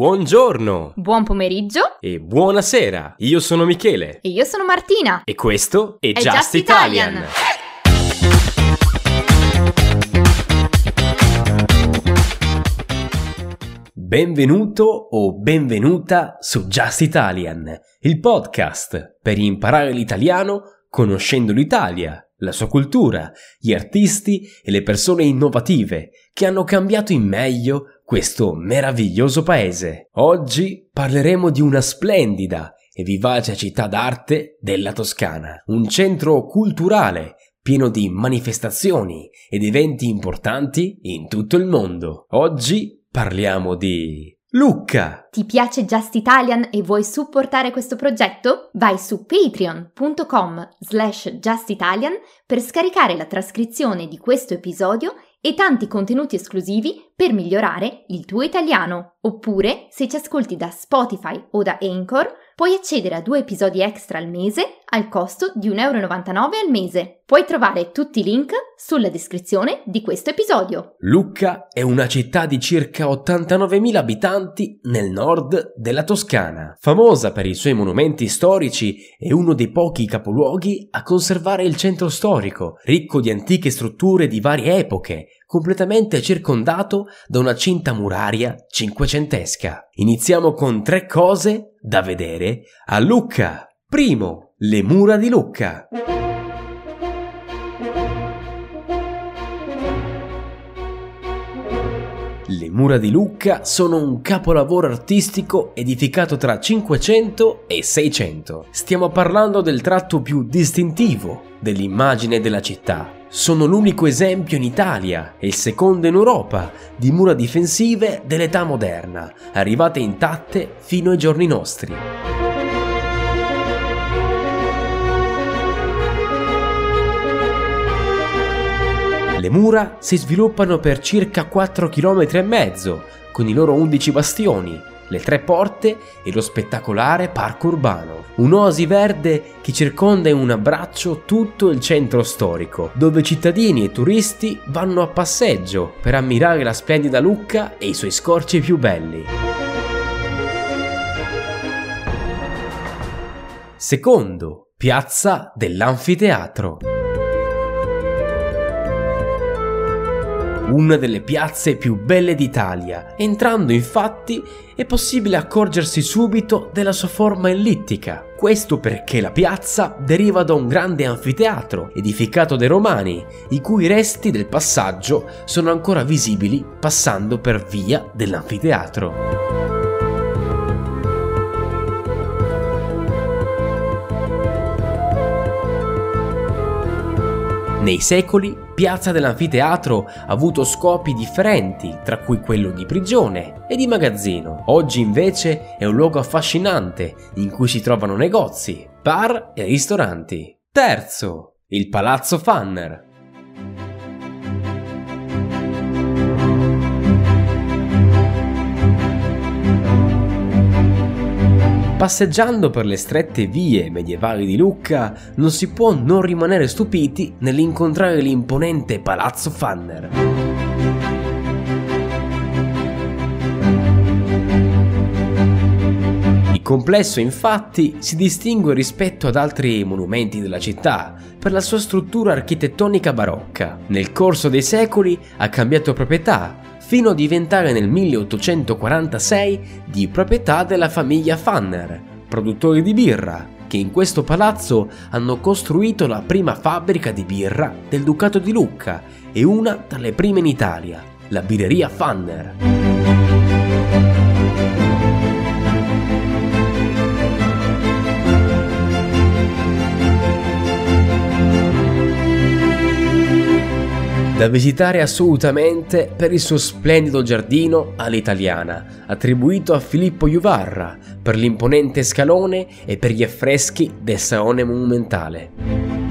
Buongiorno Buon pomeriggio e buonasera. Io sono Michele e io sono Martina. e questo è, È Just, Just Italian. Italian. Benvenuto o benvenuta su Just Italian, il podcast per imparare l'italiano conoscendo l'Italia, la sua cultura, gli artisti e le persone innovative che hanno cambiato in meglio questo meraviglioso paese. Oggi parleremo di una splendida e vivace città d'arte della Toscana, un centro culturale pieno di manifestazioni ed eventi importanti in tutto il mondo. Oggi parliamo di Lucca. Ti piace Just Italian e vuoi supportare questo progetto? Vai su patreon.com slash justitalian per scaricare la trascrizione di questo episodio e tanti contenuti esclusivi per migliorare il tuo italiano. Oppure, se ci ascolti da Spotify o da Anchor, puoi accedere a due episodi extra al mese al costo di 1,99€ al mese. Puoi trovare tutti i link sulla descrizione di questo episodio. Lucca è una città di circa 89.000 abitanti nel nord della Toscana, famosa per i suoi monumenti storici e uno dei pochi capoluoghi a conservare il centro storico, ricco di antiche strutture di varie epoche, completamente circondato da una cinta muraria cinquecentesca. Iniziamo con tre cose da vedere a Lucca. Primo, le mura di Lucca. Le mura di Lucca sono un capolavoro artistico edificato tra 500 e 600. Stiamo parlando del tratto più distintivo dell'immagine della città. Sono l'unico esempio in Italia e il secondo in Europa di mura difensive dell'età moderna, arrivate intatte fino ai giorni nostri. Le mura si sviluppano per circa 4 km e mezzo, con i loro 11 bastioni, le tre porte e lo spettacolare parco urbano. Un'oasi verde che circonda in un abbraccio tutto il centro storico, dove cittadini e turisti vanno a passeggio per ammirare la splendida Lucca e i suoi scorci più belli. Secondo, piazza dell'anfiteatro. Una delle piazze più belle d'Italia. Entrando infatti è possibile accorgersi subito della sua forma ellittica. Questo perché la piazza deriva da un grande anfiteatro edificato dai Romani, i cui resti del passaggio sono ancora visibili passando per via dell'anfiteatro. Nei secoli, Piazza dell'Anfiteatro ha avuto scopi differenti, tra cui quello di prigione e di magazzino. Oggi invece è un luogo affascinante in cui si trovano negozi, bar e ristoranti. Terzo, il Palazzo Fanner. Passeggiando per le strette vie medievali di Lucca non si può non rimanere stupiti nell'incontrare l'imponente Palazzo Fanner. Il complesso infatti si distingue rispetto ad altri monumenti della città per la sua struttura architettonica barocca. Nel corso dei secoli ha cambiato proprietà fino a diventare nel 1846 di proprietà della famiglia Fanner, produttori di birra, che in questo palazzo hanno costruito la prima fabbrica di birra del Ducato di Lucca e una tra le prime in Italia, la birreria Fanner. Da visitare assolutamente per il suo splendido giardino all'italiana, attribuito a Filippo Juvarra, per l'imponente scalone e per gli affreschi del salone monumentale.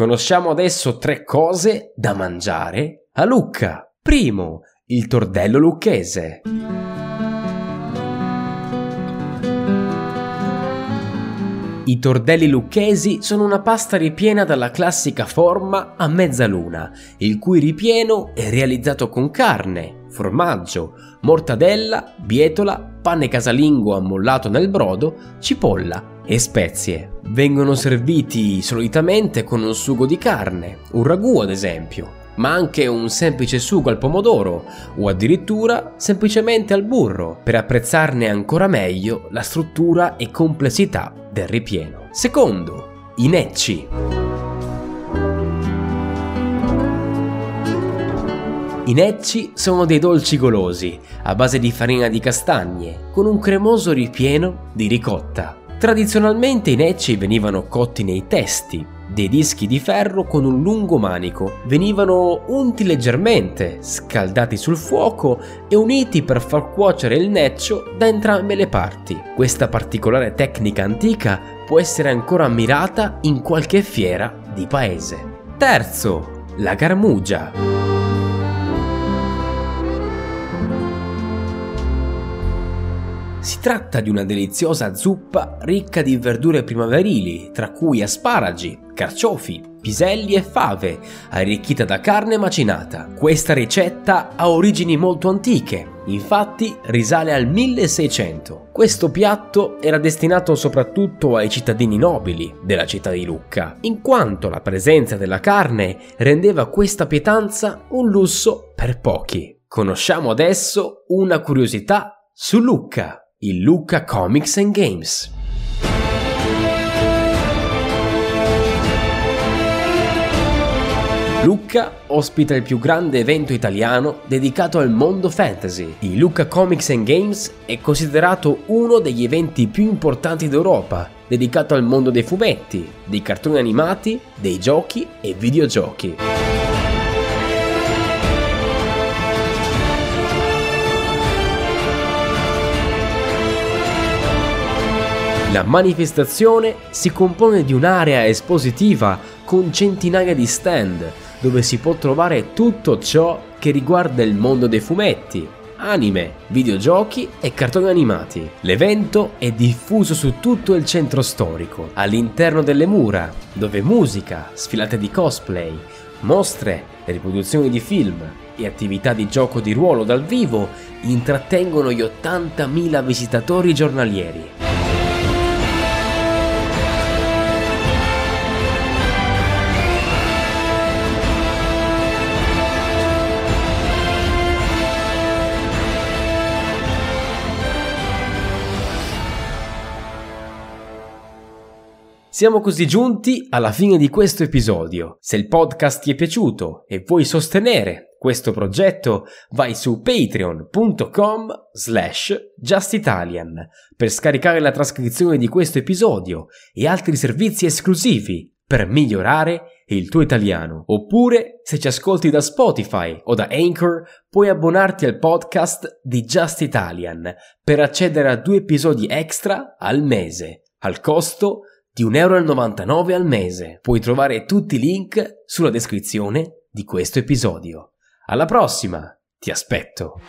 Conosciamo adesso tre cose da mangiare a Lucca. Primo, il tordello lucchese. I tordelli lucchesi sono una pasta ripiena dalla classica forma a mezzaluna, il cui ripieno è realizzato con carne, formaggio, mortadella, bietola, pane casalingo ammollato nel brodo, cipolla e spezie. Vengono serviti solitamente con un sugo di carne, un ragù ad esempio, ma anche un semplice sugo al pomodoro o addirittura semplicemente al burro per apprezzarne ancora meglio la struttura e complessità del ripieno. Secondo, i necci. I necci sono dei dolci golosi a base di farina di castagne con un cremoso ripieno di ricotta. Tradizionalmente i necci venivano cotti nei testi, dei dischi di ferro con un lungo manico. Venivano unti leggermente, scaldati sul fuoco e uniti per far cuocere il neccio da entrambe le parti. Questa particolare tecnica antica può essere ancora ammirata in qualche fiera di paese. Terzo, la garmugia. Si tratta di una deliziosa zuppa ricca di verdure primaverili, tra cui asparagi, carciofi, piselli e fave, arricchita da carne macinata. Questa ricetta ha origini molto antiche, infatti risale al 1600. Questo piatto era destinato soprattutto ai cittadini nobili della città di Lucca, in quanto la presenza della carne rendeva questa pietanza un lusso per pochi. Conosciamo adesso una curiosità su Lucca il Lucca Comics and Games. Lucca ospita il più grande evento italiano dedicato al mondo fantasy. Il Lucca Comics and Games è considerato uno degli eventi più importanti d'Europa, dedicato al mondo dei fumetti, dei cartoni animati, dei giochi e videogiochi. La manifestazione si compone di un'area espositiva con centinaia di stand dove si può trovare tutto ciò che riguarda il mondo dei fumetti, anime, videogiochi e cartoni animati. L'evento è diffuso su tutto il centro storico, all'interno delle mura, dove musica, sfilate di cosplay, mostre, riproduzioni di film e attività di gioco di ruolo dal vivo intrattengono gli 80.000 visitatori giornalieri. Siamo così giunti alla fine di questo episodio. Se il podcast ti è piaciuto e vuoi sostenere questo progetto, vai su patreon.com slash justitalian per scaricare la trascrizione di questo episodio e altri servizi esclusivi per migliorare il tuo italiano. Oppure, se ci ascolti da Spotify o da Anchor, puoi abbonarti al podcast di Just Italian per accedere a due episodi extra al mese, al costo di 1,99 euro al mese. Puoi trovare tutti i link sulla descrizione di questo episodio. Alla prossima, ti aspetto!